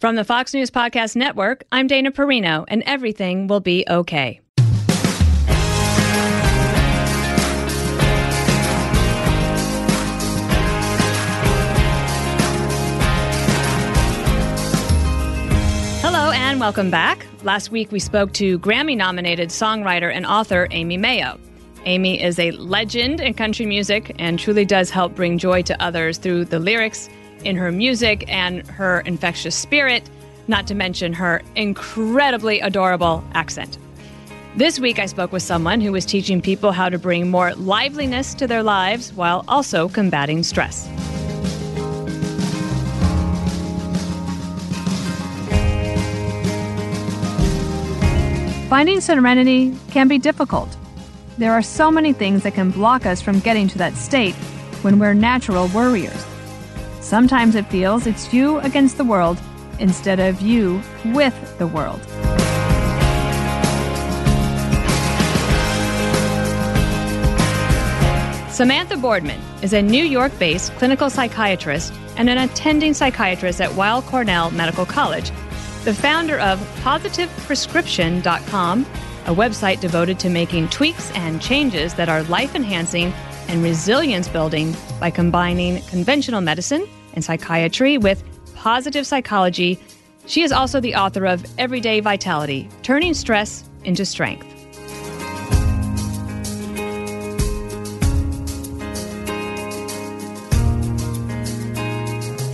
From the Fox News Podcast Network, I'm Dana Perino, and everything will be okay. Hello, and welcome back. Last week, we spoke to Grammy nominated songwriter and author Aimee Mayo. Amy is a legend in country music and truly does help bring joy to others through the lyrics in her music and her infectious spirit, not to mention her incredibly adorable accent. This week, I spoke with someone who was teaching people how to bring more liveliness to their lives while also combating stress. Finding serenity can be difficult. There are so many things that can block us from getting to that state when we're natural worriers. Sometimes it feels it's you against the world instead of you with the world. Samantha Boardman is a New York based clinical psychiatrist and an attending psychiatrist at Weill Cornell Medical College the founder of PositivePrescription.com, a website devoted to making tweaks and changes that are life enhancing and resilience building by combining conventional medicine and psychiatry with positive psychology. She is also the author of Everyday Vitality Turning Stress into Strength.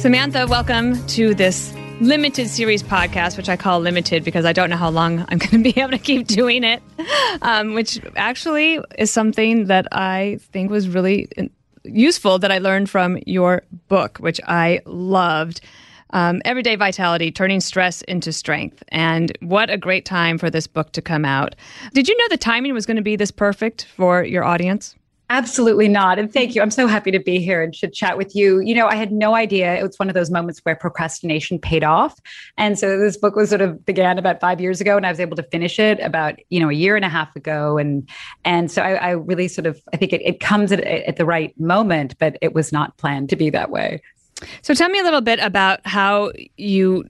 Samantha, welcome to this limited series podcast, which I call limited because I don't know how long I'm going to be able to keep doing it, um, which actually is something that I think was really useful that I learned from your book, which I loved. Um, Everyday Vitality Turning Stress into Strength. And what a great time for this book to come out. Did you know the timing was going to be this perfect for your audience? Absolutely not. And thank you. I'm so happy to be here and to chat with you. You know, I had no idea. It was one of those moments where procrastination paid off. And so this book was sort of began about five years ago and I was able to finish it about, you know, a year and a half ago. And and so I, I really sort of I think it, it comes at, at the right moment, but it was not planned to be that way. So tell me a little bit about how you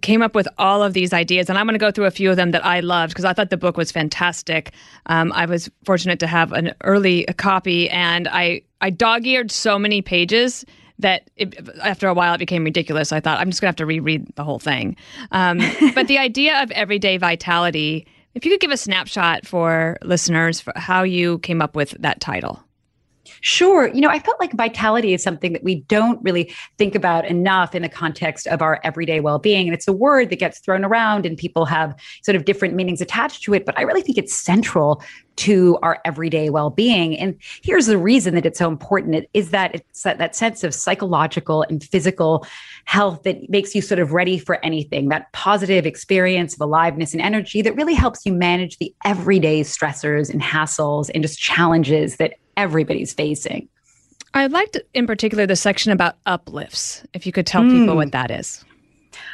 came up with all of these ideas, and I'm going to go through a few of them that I loved because I thought the book was fantastic. Um, I was fortunate to have an early copy, and I I dog eared so many pages that it, after a while it became ridiculous. I thought I'm just going to have to reread the whole thing. Um, but the idea of everyday vitality, if you could give a snapshot for listeners for how you came up with that title. Sure. You know, I felt like vitality is something that we don't really think about enough in the context of our everyday well being. And it's a word that gets thrown around and people have sort of different meanings attached to it. But I really think it's central to our everyday well-being and here's the reason that it's so important it is that it's that, that sense of psychological and physical health that makes you sort of ready for anything that positive experience of aliveness and energy that really helps you manage the everyday stressors and hassles and just challenges that everybody's facing. I liked in particular the section about uplifts. If you could tell mm. people hmm. what that is.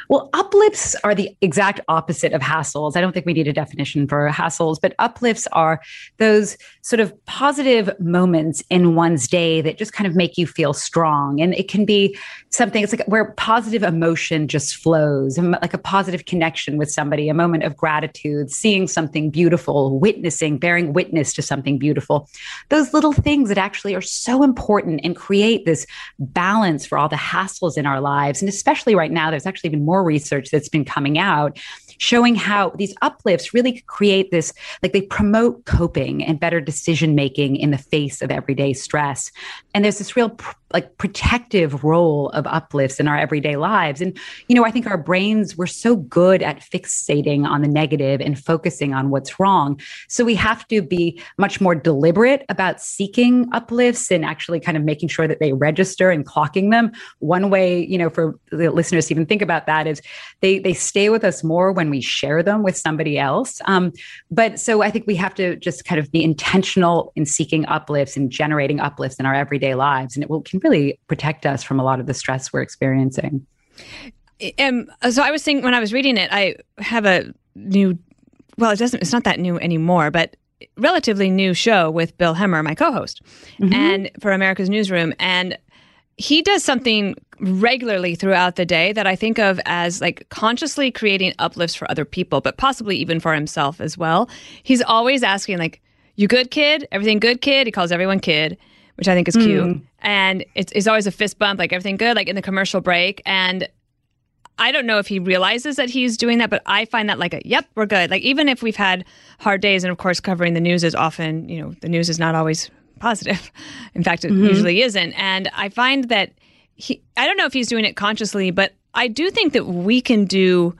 Well, uplifts are the exact opposite of hassles. I don't think we need a definition for hassles, but uplifts are those sort of positive moments in one's day that just kind of make you feel strong. And it can be something, it's like where positive emotion just flows, like a positive connection with somebody, a moment of gratitude, seeing something beautiful, witnessing, bearing witness to something beautiful. Those little things that actually are so important and create this balance for all the hassles in our lives. And especially right now, there's actually even more research that's been coming out showing how these uplifts really create this, like they promote coping and better decision making in the face of everyday stress. And there's this real pr- like protective role of uplifts in our everyday lives. And, you know, I think our brains, we're so good at fixating on the negative and focusing on what's wrong. So we have to be much more deliberate about seeking uplifts and actually kind of making sure that they register and clocking them. One way, you know, for the listeners to even think about that is they they stay with us more when we share them with somebody else. Um, but so I think we have to just kind of be intentional in seeking uplifts and generating uplifts in our everyday lives. And it will can really protect us from a lot of the stress we're experiencing. Um, so I was thinking when I was reading it, I have a new, well, it doesn't, it's not that new anymore, but relatively new show with Bill Hemmer, my co-host, mm-hmm. and for America's Newsroom, and he does something regularly throughout the day that I think of as like consciously creating uplifts for other people, but possibly even for himself as well. He's always asking like, "You good, kid? Everything good, kid?" He calls everyone kid, which I think is cute. Mm. And it's, it's always a fist bump, like everything good, like in the commercial break. And I don't know if he realizes that he's doing that, but I find that like a yep, we're good. Like even if we've had hard days, and of course covering the news is often, you know, the news is not always positive. In fact, it mm-hmm. usually isn't. And I find that he I don't know if he's doing it consciously, but I do think that we can do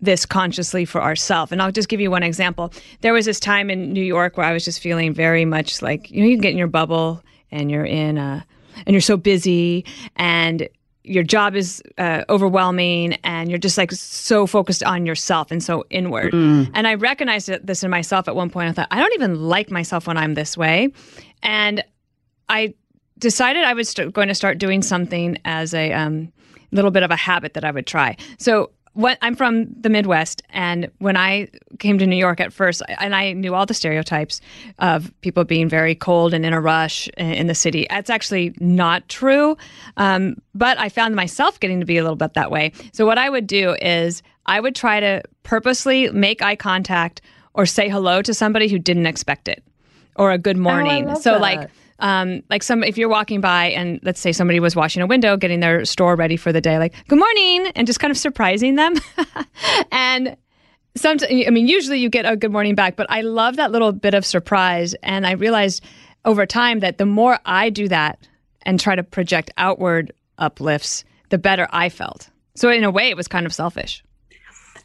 this consciously for ourselves. And I'll just give you one example. There was this time in New York where I was just feeling very much like, you know, you get in your bubble and you're in a and you're so busy and your job is uh, overwhelming and you're just like so focused on yourself and so inward. Mm. And I recognized this in myself at one point. I thought, I don't even like myself when I'm this way. And I decided I was st- going to start doing something as a um, little bit of a habit that I would try. So what I'm from the Midwest, and when I came to New York at first, and I knew all the stereotypes of people being very cold and in a rush in the city. That's actually not true, um, but I found myself getting to be a little bit that way. So what I would do is I would try to purposely make eye contact or say hello to somebody who didn't expect it, or a good morning. Oh, so that. like um, like some if you're walking by and let's say somebody was washing a window getting their store ready for the day like good morning and just kind of surprising them. And some i mean usually you get a good morning back but i love that little bit of surprise. And i realized over time that the more i do that and try to project outward uplifts the better i felt. So in a way it was kind of selfish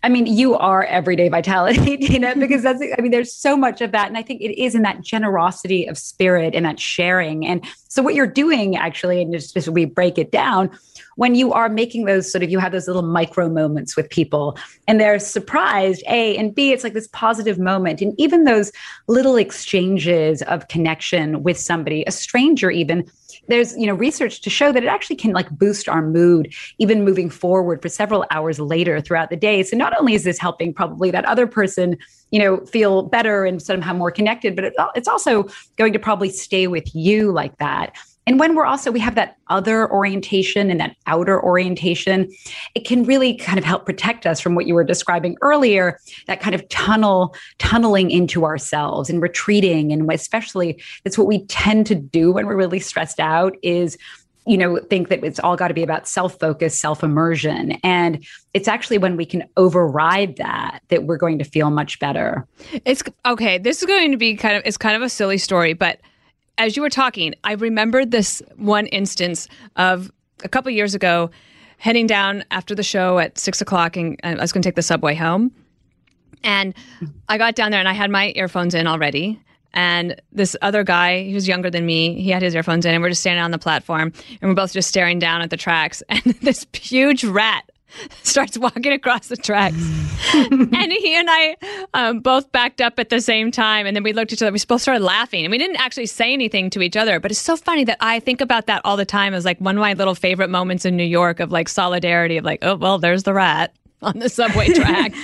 I mean, you are everyday vitality, Dana, because that's, I mean, there's so much of that. And I think it is in that generosity of spirit and that sharing. And so what you're doing actually, and just as we break it down, when you are making those sort of, you have those little micro moments with people and they're surprised, A, and B, it's like this positive moment. And even those little exchanges of connection with somebody, a stranger even, there's you know research to show that it actually can like boost our mood even moving forward for several hours later throughout the day. So not only is this helping probably that other person you know feel better and somehow more connected but it's also going to probably stay with you like that and when we're also, we have that other orientation and that outer orientation, it can really kind of help protect us from what you were describing earlier, that kind of tunnel, tunneling into ourselves and retreating. And especially that's what we tend to do when we're really stressed out is you know think that it's all got to be about self-focus self-immersion and it's actually when we can override that that we're going to feel much better it's okay this is going to be kind of it's kind of a silly story but as you were talking, I remembered this one instance of a couple years ago heading down after the show at six o'clock, and I was going to take the subway home. And I got down there and I had my earphones in already. And this other guy, he was younger than me, he had his earphones in, and we're just standing on the platform and we're both just staring down at the tracks. And this huge rat starts walking across the tracks. and he and I um, both backed up at the same time. And then we looked at each other. We both started laughing. And we didn't actually say anything to each other. But it's so funny that I think about that all the time as like one of my little favorite moments in New York of like solidarity of like, oh, well, there's the rat on the subway tracks.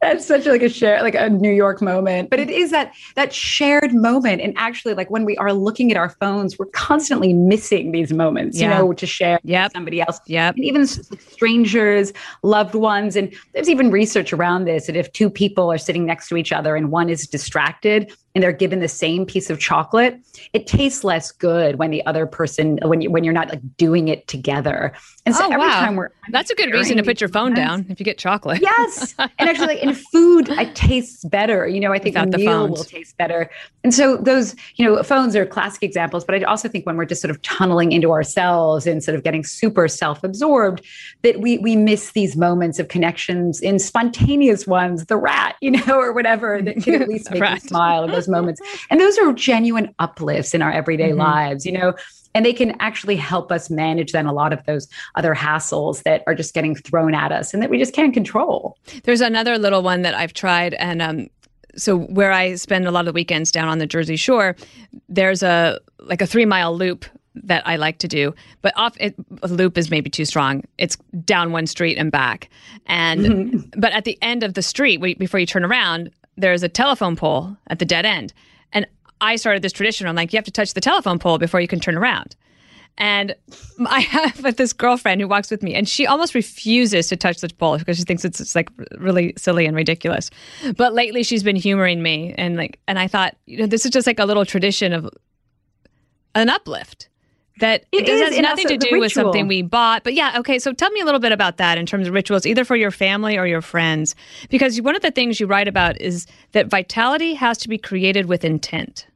That's such like a share, like a New York moment. But it is that that shared moment. And actually, like when we are looking at our phones, we're constantly missing these moments, yeah. you know, to share yep. with somebody else. Yeah. And even strangers, loved ones. And there's even research around this that if two people are sitting next to each other and one is distracted, and they're given the same piece of chocolate, it tastes less good when the other person when you when you're not like doing it together. And so oh, every wow. time we're that's a good reason to put your phone down if you get chocolate. Yes, and actually, like in food, it tastes better. You know, I think Without the meal will taste better. And so those, you know, phones are classic examples. But I also think when we're just sort of tunneling into ourselves and sort of getting super self-absorbed, that we we miss these moments of connections in spontaneous ones, the rat, you know, or whatever that can at least make you smile those moments. And those are genuine uplifts in our everyday mm-hmm. lives. You know and they can actually help us manage then a lot of those other hassles that are just getting thrown at us and that we just can't control. There's another little one that I've tried, and um, so where I spend a lot of the weekends down on the Jersey Shore, there's a like a three mile loop that I like to do, but off it, a loop is maybe too strong. It's down one street and back, and mm-hmm. but at the end of the street, before you turn around, there's a telephone pole at the dead end, and I started this tradition. I'm like, you have to touch the telephone pole before you can turn around. And I have this girlfriend who walks with me, and she almost refuses to touch the pole because she thinks it's, it's like really silly and ridiculous. But lately, she's been humoring me, and like, and I thought, you know, this is just like a little tradition of an uplift that it, it has nothing to do with something we bought. But yeah, okay. So tell me a little bit about that in terms of rituals, either for your family or your friends, because one of the things you write about is that vitality has to be created with intent.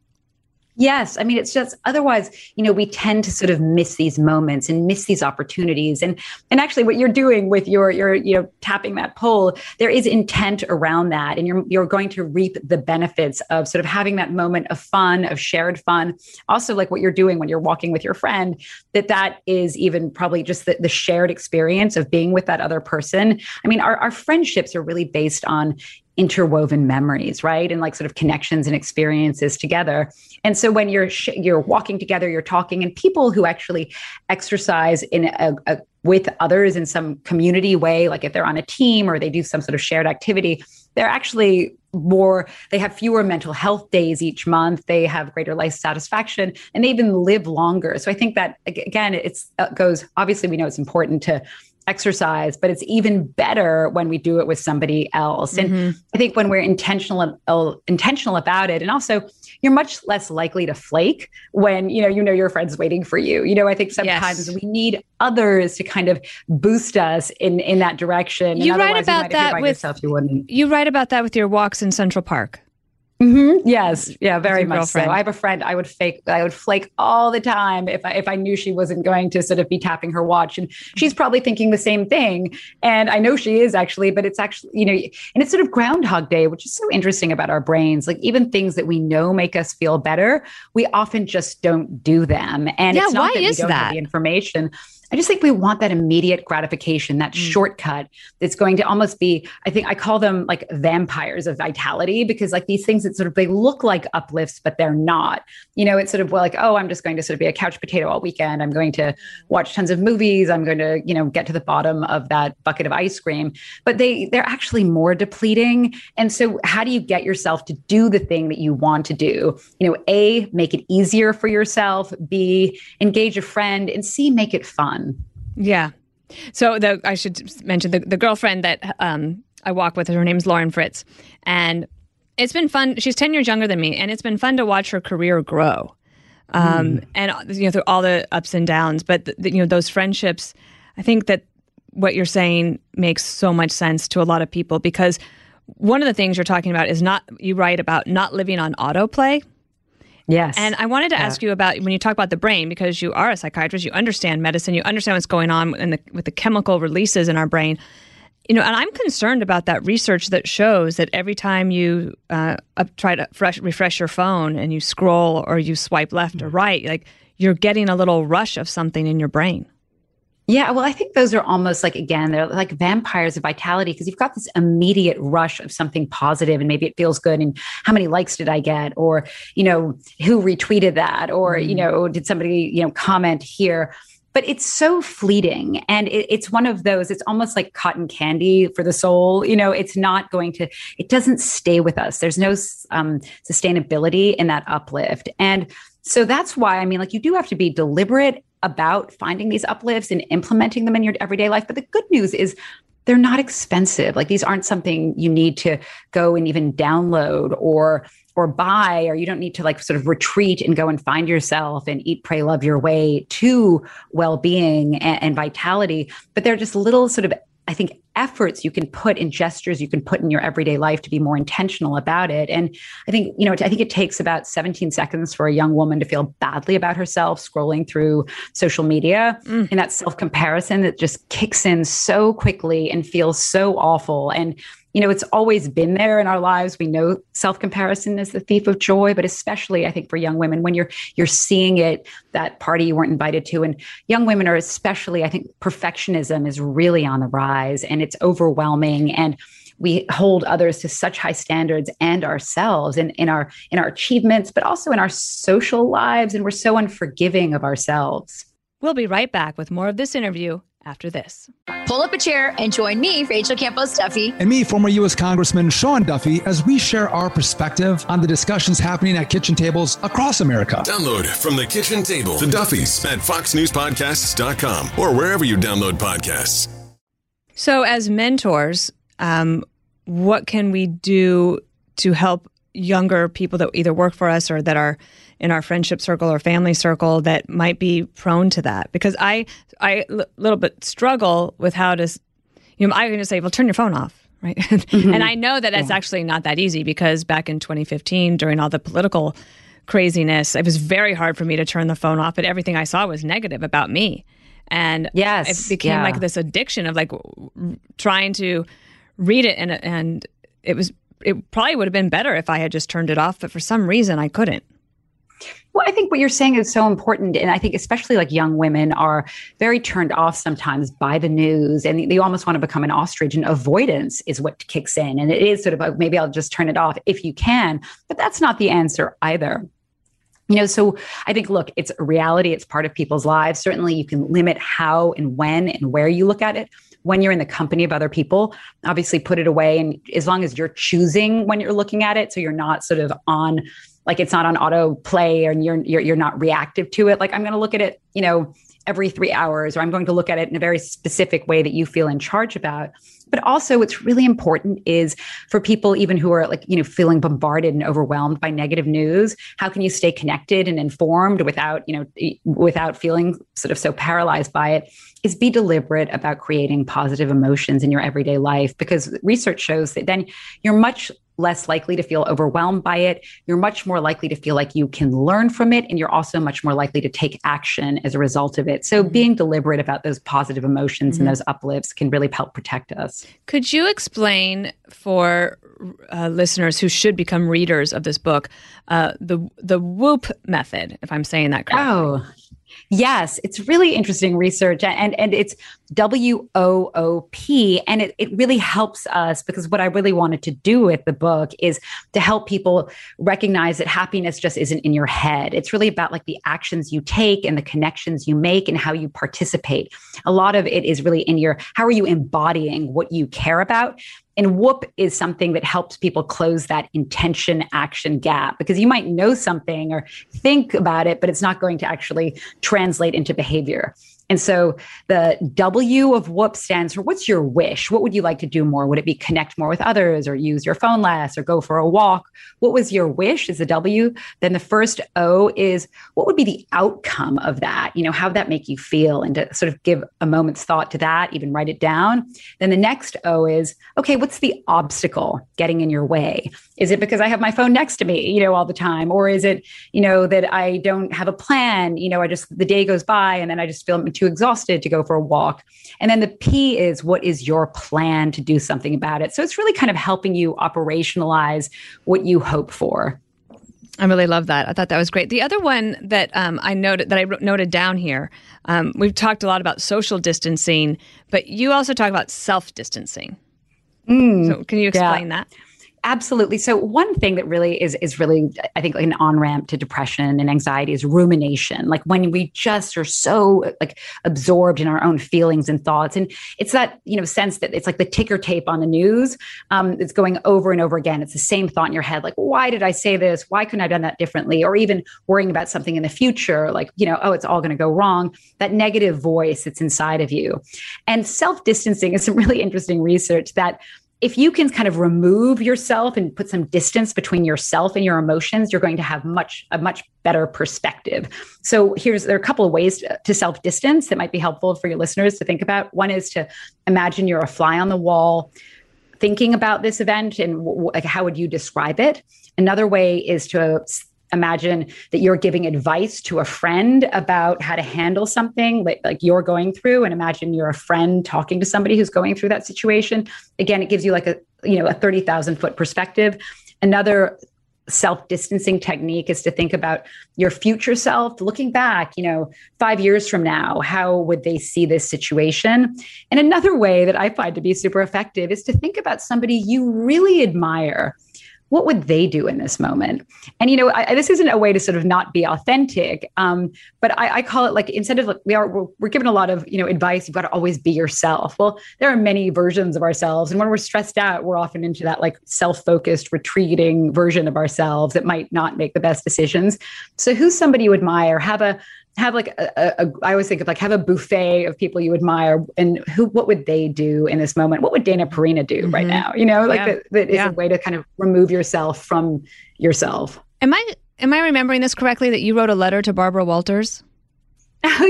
Yes. I mean, it's just otherwise, you know, we tend to sort of miss these moments and miss these opportunities. And and actually what you're doing with your your, you know, tapping that pole, there is intent around that. And you're you're going to reap the benefits of sort of having that moment of fun, of shared fun. Also, like what you're doing when you're walking with your friend, that that is even probably just the, the shared experience of being with that other person. I mean, our, our friendships are really based on interwoven memories right? And like sort of connections and experiences together. And so when you're sh- you're walking together you're talking and people who actually exercise in a, a with others in some community way like if they're on a team or they do some sort of shared activity they're actually more they have fewer mental health days each month they have greater life satisfaction and they even live longer. So i think that again it's it uh, goes obviously we know it's important to exercise, but it's even better when we do it with somebody else. And mm-hmm. I think when we're intentional uh, intentional about it, and also you're much less likely to flake when you know you know your friend's waiting for you. You know, I think sometimes yes. we need others to kind of boost us in in that direction. You write about that with yourself, you, wouldn't. you write about that with your walks in Central Park. Mm-hmm. Yes, yeah, very much girlfriend. so. I have a friend. I would fake. I would flake all the time if I if I knew she wasn't going to sort of be tapping her watch, and she's probably thinking the same thing. And I know she is actually, but it's actually you know, and it's sort of Groundhog Day, which is so interesting about our brains. Like even things that we know make us feel better, we often just don't do them. And yeah, it's not why that we is don't that? have the information. I just think we want that immediate gratification, that mm. shortcut that's going to almost be, I think I call them like vampires of vitality because like these things that sort of they look like uplifts, but they're not. You know, it's sort of like, oh, I'm just going to sort of be a couch potato all weekend. I'm going to watch tons of movies. I'm going to, you know, get to the bottom of that bucket of ice cream. But they they're actually more depleting. And so how do you get yourself to do the thing that you want to do? You know, A, make it easier for yourself, B, engage a friend, and C, make it fun fun. Yeah. So the I should mention the, the girlfriend that um, I walk with. Her name's Lauren Fritz, and it's been fun. She's ten years younger than me, and it's been fun to watch her career grow. Um, mm. And you know through all the ups and downs, but the, you know those friendships. I think that what you're saying makes so much sense to a lot of people because one of the things you're talking about is not you write about not living on autoplay Yes. And I wanted to yeah. ask you about when you talk about the brain, because you are a psychiatrist, you understand medicine, you understand what's going on in the, with the chemical releases in our brain. You know, and I'm concerned about that research that shows that every time you uh, try to fresh, refresh your phone and you scroll or you swipe left or right, like you're getting a little rush of something in your brain. Yeah, well, I think those are almost like, again, they're like vampires of vitality because you've got this immediate rush of something positive and maybe it feels good. And how many likes did I get? Or, you know, who retweeted that? Or, mm. you know, did somebody, you know, comment here? But it's so fleeting. And it, it's one of those, it's almost like cotton candy for the soul. You know, it's not going to, it doesn't stay with us. There's no um, sustainability in that uplift. And so that's why, I mean, like you do have to be deliberate about finding these uplifts and implementing them in your everyday life. But the good news is they're not expensive. Like these aren't something you need to go and even download or or buy, or you don't need to like sort of retreat and go and find yourself and eat, pray, love your way to well being and, and vitality. But they're just little sort of I think efforts you can put in gestures you can put in your everyday life to be more intentional about it. And I think, you know, I think it takes about 17 seconds for a young woman to feel badly about herself scrolling through social media mm. and that self comparison that just kicks in so quickly and feels so awful. And you know, it's always been there in our lives. We know self-comparison is the thief of joy, but especially I think for young women, when you're you're seeing it, that party you weren't invited to. And young women are especially, I think perfectionism is really on the rise and it's overwhelming. And we hold others to such high standards and ourselves in, in our in our achievements, but also in our social lives. And we're so unforgiving of ourselves. We'll be right back with more of this interview after this. Pull up a chair and join me, Rachel Campos Duffy. And me, former U.S. Congressman Sean Duffy, as we share our perspective on the discussions happening at kitchen tables across America. Download from the kitchen table the Duffys at foxnewspodcasts.com or wherever you download podcasts. So, as mentors, um, what can we do to help younger people that either work for us or that are in our friendship circle or family circle that might be prone to that because i i a little bit struggle with how to you know i'm going to say well turn your phone off right mm-hmm. and i know that that's yeah. actually not that easy because back in 2015 during all the political craziness it was very hard for me to turn the phone off but everything i saw was negative about me and yes it became yeah. like this addiction of like trying to read it and and it was it probably would have been better if I had just turned it off, but for some reason I couldn't. Well, I think what you're saying is so important. And I think especially like young women are very turned off sometimes by the news and they almost want to become an ostrich and avoidance is what kicks in. And it is sort of like, maybe I'll just turn it off if you can, but that's not the answer either. You know, so I think, look, it's a reality. It's part of people's lives. Certainly, you can limit how and when and where you look at it when you're in the company of other people, obviously put it away. And as long as you're choosing when you're looking at it, so you're not sort of on like it's not on auto play and you're you're, you're not reactive to it. Like I'm going to look at it, you know, every three hours, or I'm going to look at it in a very specific way that you feel in charge about. But also, what's really important is for people, even who are like, you know, feeling bombarded and overwhelmed by negative news, how can you stay connected and informed without, you know, without feeling sort of so paralyzed by it? Is be deliberate about creating positive emotions in your everyday life because research shows that then you're much less likely to feel overwhelmed by it. You're much more likely to feel like you can learn from it. And you're also much more likely to take action as a result of it. So, mm-hmm. being deliberate about those positive emotions mm-hmm. and those uplifts can really help protect us. Could you explain for uh, listeners who should become readers of this book uh, the, the WOOP method, if I'm saying that correctly? Oh, Yes, it's really interesting research and, and it's W O O P. And it, it really helps us because what I really wanted to do with the book is to help people recognize that happiness just isn't in your head. It's really about like the actions you take and the connections you make and how you participate. A lot of it is really in your how are you embodying what you care about? And WOOP is something that helps people close that intention action gap because you might know something or think about it, but it's not going to actually translate into behavior. And so the W of WOOP stands for what's your wish? What would you like to do more? Would it be connect more with others or use your phone less or go for a walk? What was your wish is the W. Then the first O is what would be the outcome of that? You know, how would that make you feel? And to sort of give a moment's thought to that, even write it down. Then the next O is okay, what's the obstacle getting in your way? Is it because I have my phone next to me, you know, all the time? Or is it, you know, that I don't have a plan? You know, I just, the day goes by and then I just feel too exhausted to go for a walk. And then the P is what is your plan to do something about it? So it's really kind of helping you operationalize what you hope for. I really love that. I thought that was great. The other one that um, I noted that I noted down here, um, we've talked a lot about social distancing, but you also talk about self distancing. Mm, so can you explain yeah. that? Absolutely. So one thing that really is is really I think like an on ramp to depression and anxiety is rumination. Like when we just are so like absorbed in our own feelings and thoughts, and it's that you know sense that it's like the ticker tape on the news. Um, it's going over and over again. It's the same thought in your head. Like why did I say this? Why couldn't I have done that differently? Or even worrying about something in the future. Like you know oh it's all going to go wrong. That negative voice that's inside of you, and self distancing is some really interesting research that if you can kind of remove yourself and put some distance between yourself and your emotions, you're going to have much a much better perspective. So here's there are a couple of ways to, self distance that might be helpful for your listeners to think about. One is to imagine you're a fly on the wall thinking about this event and w- like how would you describe it. Another way is to imagine that you're giving advice to a friend about how to handle something like, like you're going through and imagine you're a friend talking to somebody who's going through that situation. Again it gives you like a you know a 30,000 foot perspective. Another self distancing technique is to think about your future self looking back you know 5 years from now how would they see this situation? And another way that i find to be super effective is to think about somebody you really admire what would they do in this moment? And you know, I, this isn't a way to sort of not be authentic, um, but I, I, call it like instead of like we are we're, we're given a lot of you know advice. You've got to always be yourself. Well, there are many versions of ourselves, and when we're stressed out, we're often into that like self-focused, retreating version of ourselves that might not make the best decisions. So, who's somebody you admire? Have a have like a, a, I always think of like have a buffet of people you admire and who what would they do in this moment? What would Dana Perino do mm-hmm. right now? You know, like yeah. that, that is yeah. a way to kind of remove yourself from yourself. Am I am I remembering this correctly that you wrote a letter to Barbara Walters?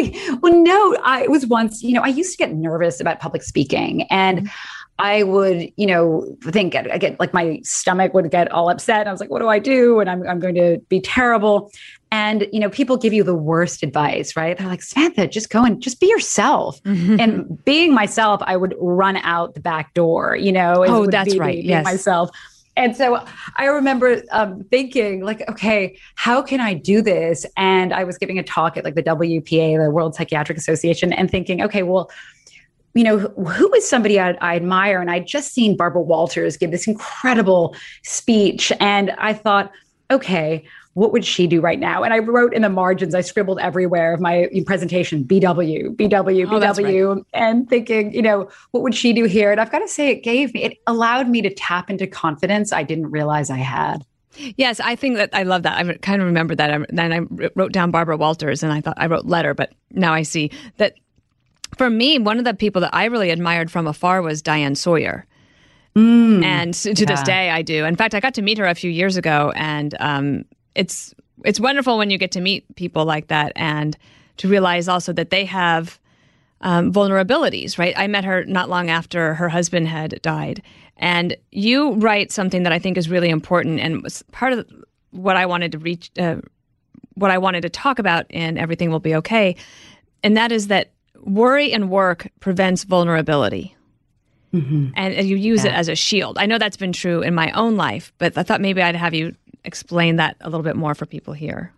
well, no, I was once, you know, I used to get nervous about public speaking and mm-hmm. I would, you know, think I get like my stomach would get all upset. I was like, what do I do? And I'm, I'm going to be terrible. And, you know, people give you the worst advice, right? They're like, Samantha, just go and just be yourself. Mm-hmm. And being myself, I would run out the back door, you know? Oh, that's right. Yes. Myself. And so I remember um, thinking, like, okay, how can I do this? And I was giving a talk at like the WPA, the World Psychiatric Association, and thinking, okay, well, you know, who is somebody I, I, admire? And I'd just seen Barbara Walters give this incredible speech. And I thought, okay, what would she do right now? And I wrote in the margins, I scribbled everywhere of my presentation, BW, BW, oh, BW, right. and thinking, you know, what would she do here? And I've got to say, it gave me, it allowed me to tap into confidence I didn't realize I had. Yes, I think that I love that. I kind of remember that. then I wrote down Barbara Walters and I thought I wrote letter, but now I see that for me, one of the people that I really admired from afar was Diane Sawyer. Mm, and to yeah. this day, I do. In fact, I got to meet her a few years ago, and um, it's it's wonderful when you get to meet people like that, and to realize also that they have um, vulnerabilities. Right? I met her not long after her husband had died, and you write something that I think is really important, and was part of what I wanted to reach, uh, what I wanted to talk about in Everything Will Be Okay, and that is that worry and work prevents vulnerability. Mm-hmm. And, and, you use yeah. it as a shield. I know that's been true in my own life, but I thought maybe I'd have you explain that a little bit more for people here.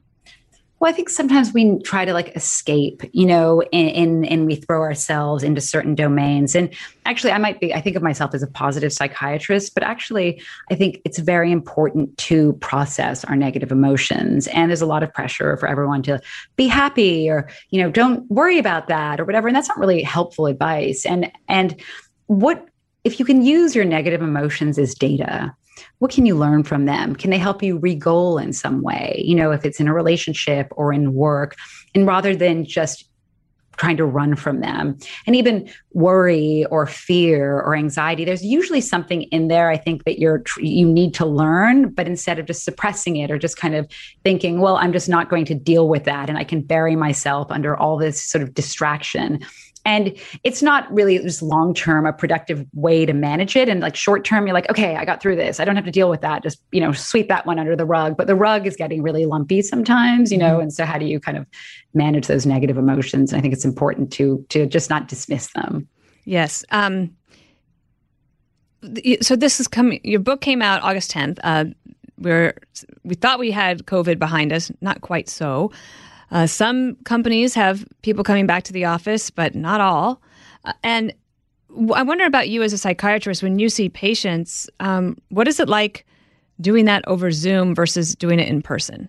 Well, I think sometimes we try to like escape, you know, and, and we throw ourselves into certain domains. And actually, I might be, I think of myself as a positive psychiatrist, but actually, I think it's very important to process our negative emotions. And there's a lot of pressure for everyone to be happy or, you know, don't worry about that or whatever. And that's not really helpful advice. And, and what, if you can use your negative emotions as data, what can you learn from them? Can they help you re-goal in some way? You know, if it's in a relationship or in work, and rather than just trying to run from them and even worry or fear or anxiety there's usually something in there i think that you're you need to learn but instead of just suppressing it or just kind of thinking well i'm just not going to deal with that and i can bury myself under all this sort of distraction and it's not really just long term a productive way to manage it. And like short term, you're like, okay, I got through this. I don't have to deal with that. Just, you know, sweep that one under the rug. But the rug is getting really lumpy sometimes, you know. Mm-hmm. And so how do you kind of manage those negative emotions? And I think it's important to to just not dismiss them. Yes. Um so this is coming your book came out August 10th. Uh we're we thought we had COVID behind us, not quite so. Uh, some companies have people coming back to the office, but not all. Uh, and w- I wonder about you as a psychiatrist when you see patients, um, what is it like doing that over Zoom versus doing it in person?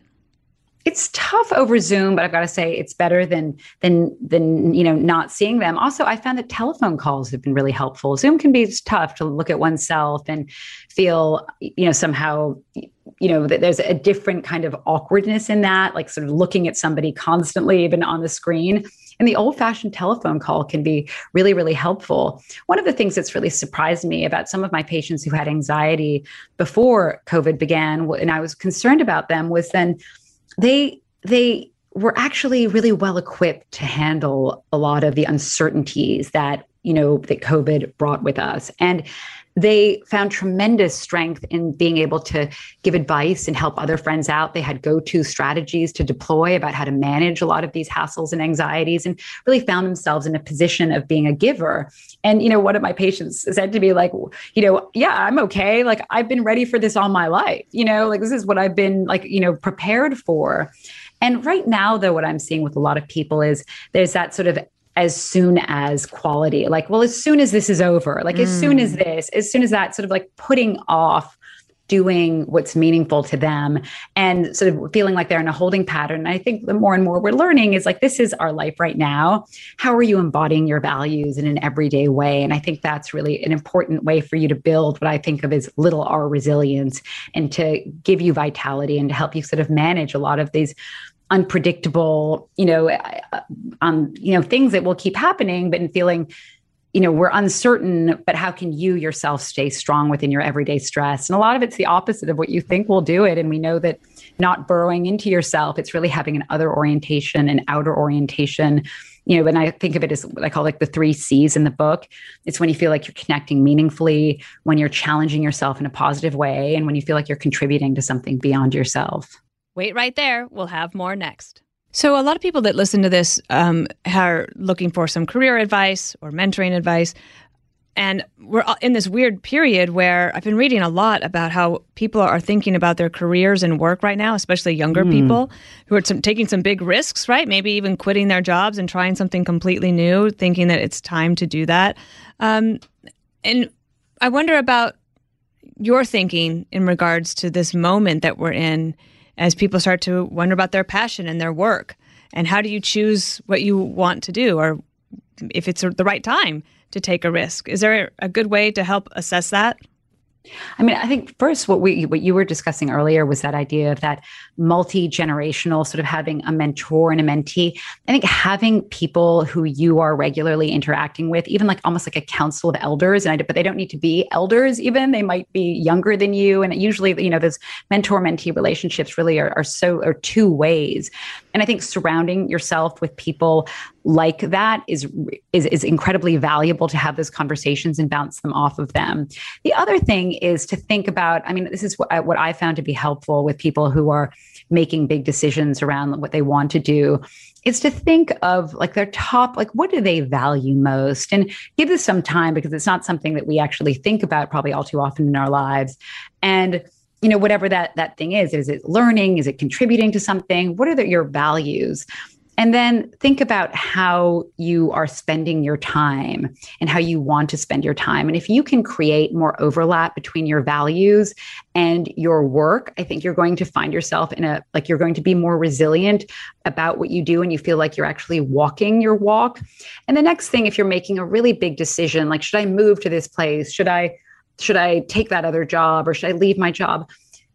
it's tough over Zoom, but I've got to say it's better than than than you know not seeing them. Also, I found that telephone calls have been really helpful. Zoom can be tough to look at oneself and feel you know somehow you know that there's a different kind of awkwardness in that, like sort of looking at somebody constantly, even on the screen. and the old fashioned telephone call can be really, really helpful. One of the things that's really surprised me about some of my patients who had anxiety before COVID began, and I was concerned about them, was then they, they, were actually really well equipped to handle a lot of the uncertainties that you know that covid brought with us and they found tremendous strength in being able to give advice and help other friends out. They had go to strategies to deploy about how to manage a lot of these hassles and anxieties and really found themselves in a position of being a giver. And, you know, one of my patients said to me, like, you know, yeah, I'm okay. Like, I've been ready for this all my life. You know, like, this is what I've been, like, you know, prepared for. And right now, though, what I'm seeing with a lot of people is there's that sort of as soon as quality. Like, well, as soon as this is over, like, mm. as soon as mm. this, as soon as that, sort of like putting off doing what's meaningful to them and sort of feeling like they're in a holding pattern. And I think the more and more we're learning is like, this is our life right now. How are you embodying your values in an everyday way? And I think that's really an important way for you to build what I think of as little r resilience and to give you vitality and to help you sort of manage a lot of these unpredictable, you know, um, you know, things that will keep happening, but in feeling, you know, we're uncertain, but how can you yourself stay strong within your everyday stress? And a lot of it's the opposite of what you think will do it. And we know that not burrowing into yourself, it's really having an other orientation, an outer orientation. You know, when I think of it as what I call like the three C's in the book, it's when you feel like you're connecting meaningfully, when you're challenging yourself in a positive way, and when you feel like you're contributing to something beyond yourself. Wait right there. We'll have more next. So, a lot of people that listen to this um, are looking for some career advice or mentoring advice. And we're in this weird period where I've been reading a lot about how people are thinking about their careers and work right now, especially younger mm. people who are some, taking some big risks, right? Maybe even quitting their jobs and trying something completely new, thinking that it's time to do that. Um, and I wonder about your thinking in regards to this moment that we're in as people start to wonder about their passion and their work. And how do you choose what you want to do or if it's the right time to take a risk? Is there a good way to help assess that I mean, I think first what we what you were discussing earlier was that idea of that multi-generational sort of having a mentor and a mentee. I think having people who you are regularly interacting with, even like almost like a council of elders, and I, but they don't need to be elders even. They might be younger than you. And usually, you know, those mentor-mentee relationships really are, are so are two ways. And I think surrounding yourself with people like that is, is is incredibly valuable to have those conversations and bounce them off of them. The other thing is to think about. I mean, this is what I, what I found to be helpful with people who are making big decisions around what they want to do is to think of like their top like what do they value most and give this some time because it's not something that we actually think about probably all too often in our lives and you know whatever that that thing is is it learning is it contributing to something what are the, your values and then think about how you are spending your time and how you want to spend your time. And if you can create more overlap between your values and your work, I think you're going to find yourself in a like you're going to be more resilient about what you do and you feel like you're actually walking your walk. And the next thing, if you're making a really big decision, like, should I move to this place? Should I? Should I take that other job or should I leave my job?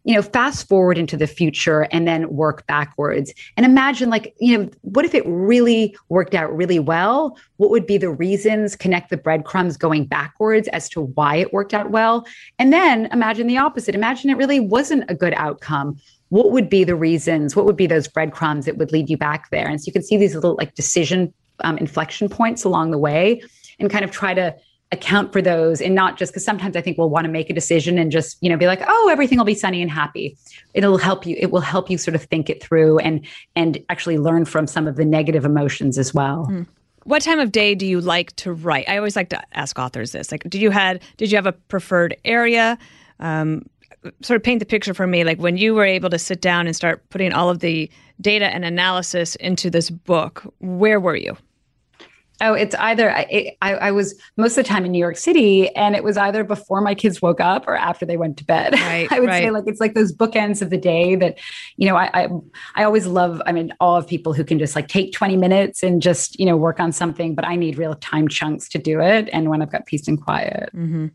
you know, fast forward into the future and then work backwards and imagine like, you know, what if it really worked out really well? What would be the reasons? Connect the breadcrumbs going backwards as to why it worked out well. And then imagine the opposite. Imagine it really wasn't a good outcome. What would be the reasons? What would be those breadcrumbs that would lead you back there? And so you can see these little like decision um, inflection points along the way and kind of try to account for those and not just because sometimes I think we'll want to make a decision and just, you know, be like, oh, everything will be sunny and happy. It'll help you, it will help you sort of think it through and and actually learn from some of the negative emotions as well. Mm. What time of day do you like to write? I always like to ask authors this. Like, did you had did you have a preferred area? Um, sort of paint the picture for me. Like when you were able to sit down and start putting all of the data and analysis into this book, where were you? Oh, it's either I, I, I, was most of the time in New York City, and it was either before my kids woke up or after they went to bed. Right, I would right. say like it's like those bookends of the day that, you know, I, I I always love. I mean, all of people who can just like take twenty minutes and just you know work on something, but I need real time chunks to do it, and when I've got peace and quiet. Mm-hmm.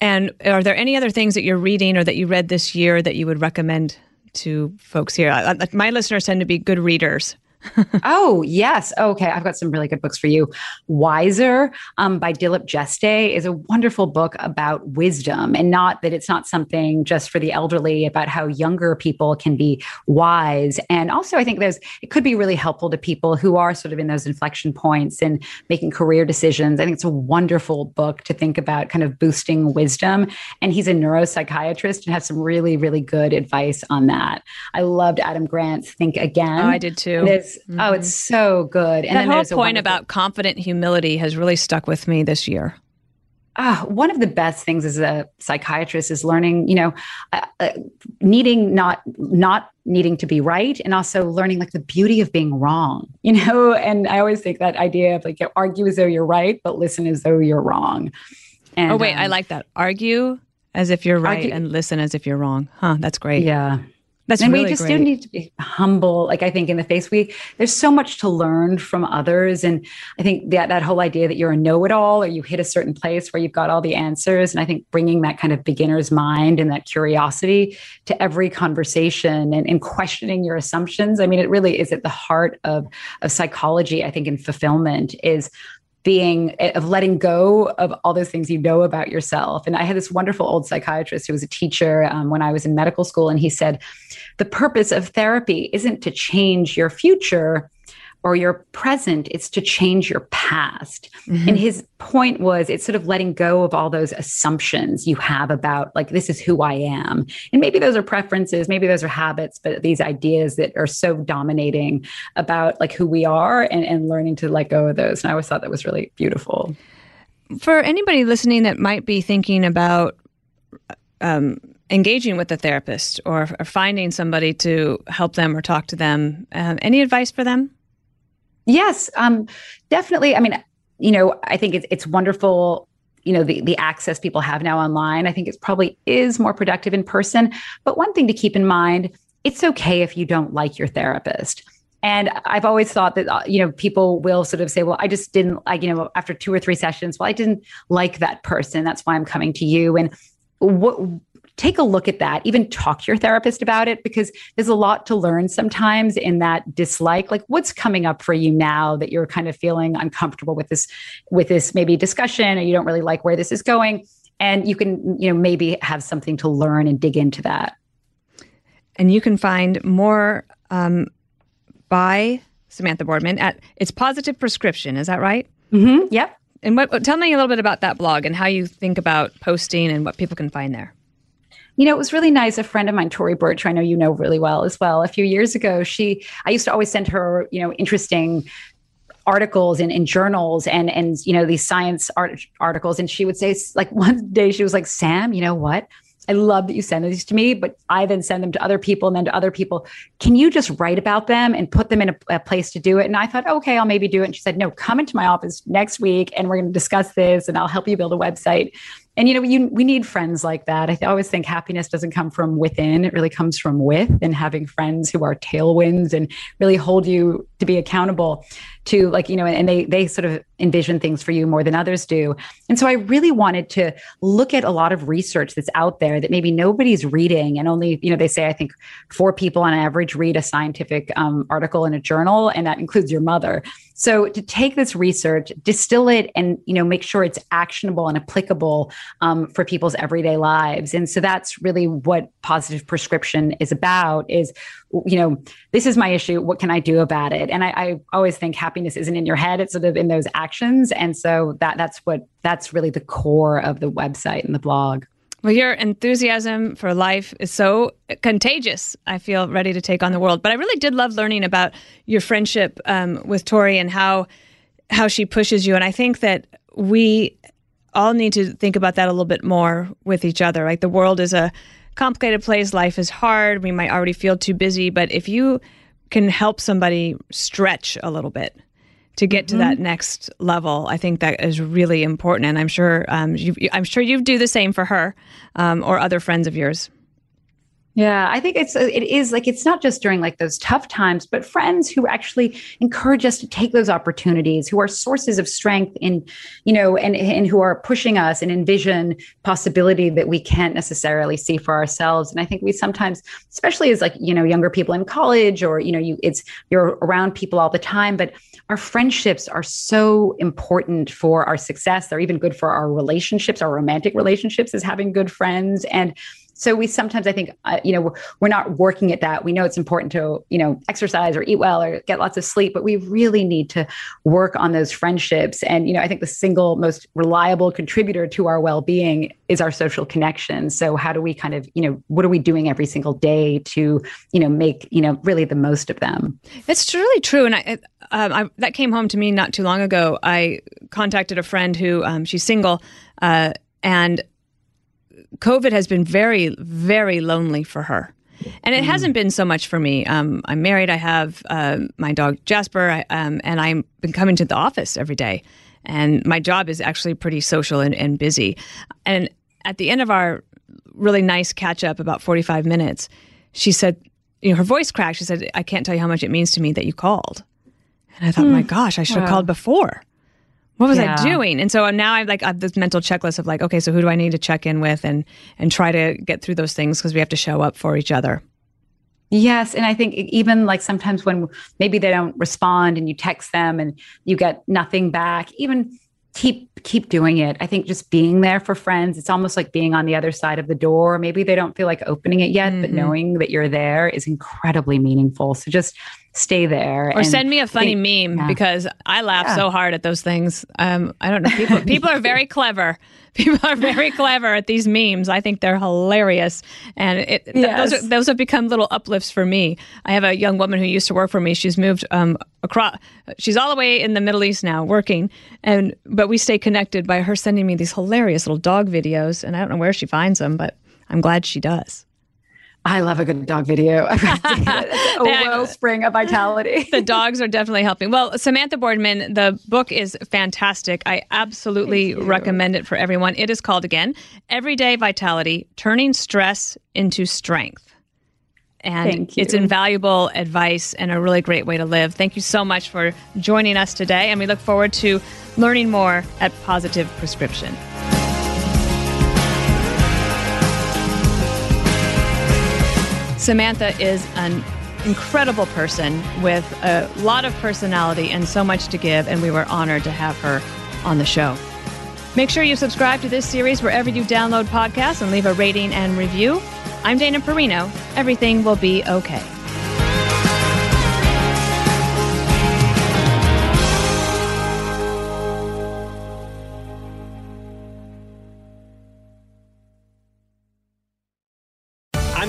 And are there any other things that you're reading or that you read this year that you would recommend to folks here? I, my listeners tend to be good readers. oh, yes. Okay. I've got some really good books for you. Wiser um, by Dilip Jeste is a wonderful book about wisdom and not that it's not something just for the elderly about how younger people can be wise. And also, I think there's, it could be really helpful to people who are sort of in those inflection points and making career decisions. I think it's a wonderful book to think about kind of boosting wisdom. And he's a neuropsychiatrist and has some really, really good advice on that. I loved Adam Grant's Think Again. Oh, I did too. Mm-hmm. Oh, it's so good. And that whole point about confident humility has really stuck with me this year. Ah, one of the best things as a psychiatrist is learning, you know, uh, uh, needing not not needing to be right, and also learning like the beauty of being wrong. You know, and I always think that idea of like argue as though you're right, but listen as though you're wrong. And, oh wait, um, I like that. Argue as if you're right, argue, and listen as if you're wrong. Huh? That's great. Yeah, that's and really we just great. do need to be humble. Like I think in the face, we there's so much to learn from others, and I think that that whole idea that you're a know-it-all or you hit a certain place where you've got all the answers, and I think bringing that kind of beginner's mind and that curiosity to every conversation and, and questioning your assumptions. I mean, it really is at the heart of of psychology. I think in fulfillment is being of letting go of all those things you know about yourself. And I had this wonderful old psychiatrist who was a teacher um, when I was in medical school, and he said, The purpose of therapy isn't to change your future, or your present, it's to change your past. Mm-hmm. And his point was it's sort of letting go of all those assumptions you have about, like, this is who I am. And maybe those are preferences, maybe those are habits, but these ideas that are so dominating about, like, who we are and, and learning to let go of those. And I always thought that was really beautiful. For anybody listening that might be thinking about, um, engaging with a therapist or, or, finding somebody to help them or talk to them, um, any advice for them? Yes, um, definitely. I mean, you know, I think it's it's wonderful. You know, the the access people have now online. I think it probably is more productive in person. But one thing to keep in mind: it's okay if you don't like your therapist. And I've always thought that, uh, you know, people will sort of say, well, I just didn't like, you know, after two or three sessions, well, I didn't like that person. That's why I'm coming to you. And what take a look at that even talk to your therapist about it because there's a lot to learn sometimes in that dislike like what's coming up for you now that you're kind of feeling uncomfortable with this with this maybe discussion or you don't really like where this is going. And you can you know maybe have something to learn and dig into that. And you can find more um, by samantha boardman at it's positive prescription. Is that right? Mm-hmm. yep. And what, tell me a little bit about that blog and how you think about posting and what people can find there you know, it was really nice. A friend of mine, Tory Burch, I know you know really well as well. A few years ago, she, I used to always send her, you know, interesting articles in, in journals and and you know these science art, articles and she would say like one day she was like sam you know what I love that you send these to me, but I then send them to other people and then to other people. Can you just write about them and put them in a, a, place to do it? And I thought, okay, I'll maybe do it. And she said, no, come into my office next week and we're going to discuss this and I'll help you build a website and you know you, we need friends like that. I always think happiness doesn't come from within. It really comes from with and having friends who are tailwinds and really hold you to be accountable to like you know and they they sort of envision things for you more than others do. And so i really wanted to look at a lot of research that's out there that maybe nobody's reading. And only you know they say i think four people on average read a scientific um, article in a journal and that includes your mother. So to take this research distill it and you know make sure it's actionable and applicable um, for people's everyday lives. And so that's really what positive prescription is about is you know this is my issue. What can i do about it? And I, I, always think happiness isn't in your head it's sort of in those actions. And so that that's what that's really the core of the website and the blog. Well your enthusiasm for life is so contagious i feel ready to take on the world. But i really did love learning about your friendship um, with Tory and how how she pushes you. And i think that we all need to think about that a little bit more with each other like the world is a complicated place. Life is hard. We might already feel too busy, but if you can help somebody stretch a little bit to get mm-hmm. to that next level, I think that is really important. And I'm sure um, you, I'm sure you do the same for her um, or other friends of yours. Yeah, I think it's uh, it is like it's not just during like those tough times, but friends who actually encourage us to take those opportunities, who are sources of strength in, you know, and and who are pushing us and envision possibility that we can't necessarily see for ourselves. And I think we sometimes, especially as like you know younger people in college, or you know you it's you're around people all the time, but our friendships are so important for our success. They're even good for our relationships, our romantic relationships, is having good friends and so we sometimes i think uh, you know we're, we're not working at that. We know it's important to you know exercise or eat well or get lots of sleep but we really need to work on those friendships. And you know i think the single most reliable contributor to our well-being is our social connection. So how do we kind of you know what are we doing every single day to you know make you know really the most of them? It's really true. And i, um, I that came home to me not too long ago. I contacted a friend who um, she's single uh, and COVID has been very, very lonely for her. And it mm. hasn't been so much for me. Um, I'm married. I have uh, my dog Jasper, I, um, and I've been coming to the office every day. And my job is actually pretty social and, and busy. And at the end of our really nice catch up, about 45 minutes, she said, you know, her voice cracked. She said, I can't tell you how much it means to me that you called. And I thought, mm. my gosh, I should have wow. called before what was yeah. I doing? And so now I like I have this mental checklist of like, okay, so who do I need to check in with and and try to get through those things because we have to show up for each other. Yes, and I think even like sometimes when maybe they don't respond and you text them and you get nothing back, even keep keep doing it. I think just being there for friends, it's almost like being on the other side of the door. Maybe they don't feel like opening it yet, mm-hmm. but knowing that you're there is incredibly meaningful. So just stay there or send me a funny think, meme yeah. because I laugh yeah. so hard at those things. Um, I don't know. People people are very clever. People are very clever at these memes. I think they're hilarious, and it, yes. those are, those have become little uplifts for me. I have a young woman who used to work for me. She's moved um, across. She's all the way in the Middle East now, working, and but we stay connected by her sending me these hilarious little dog videos, and I don't know where she finds them, but I'm glad she does. I love a good dog video. a wellspring of vitality. the dogs are definitely helping. Well, Samantha Boardman, the book is fantastic. I absolutely recommend it for everyone. It is called again Everyday Vitality Turning Stress into Strength. And it's invaluable advice and a really great way to live. Thank you so much for joining us today. And we look forward to learning more at Positive Prescription. Samantha is an incredible person with a lot of personality and so much to give, and we were honored to have her on the show. Make sure you subscribe to this series wherever you download podcasts and leave a rating and review. I'm Dana Perino. Everything will be okay.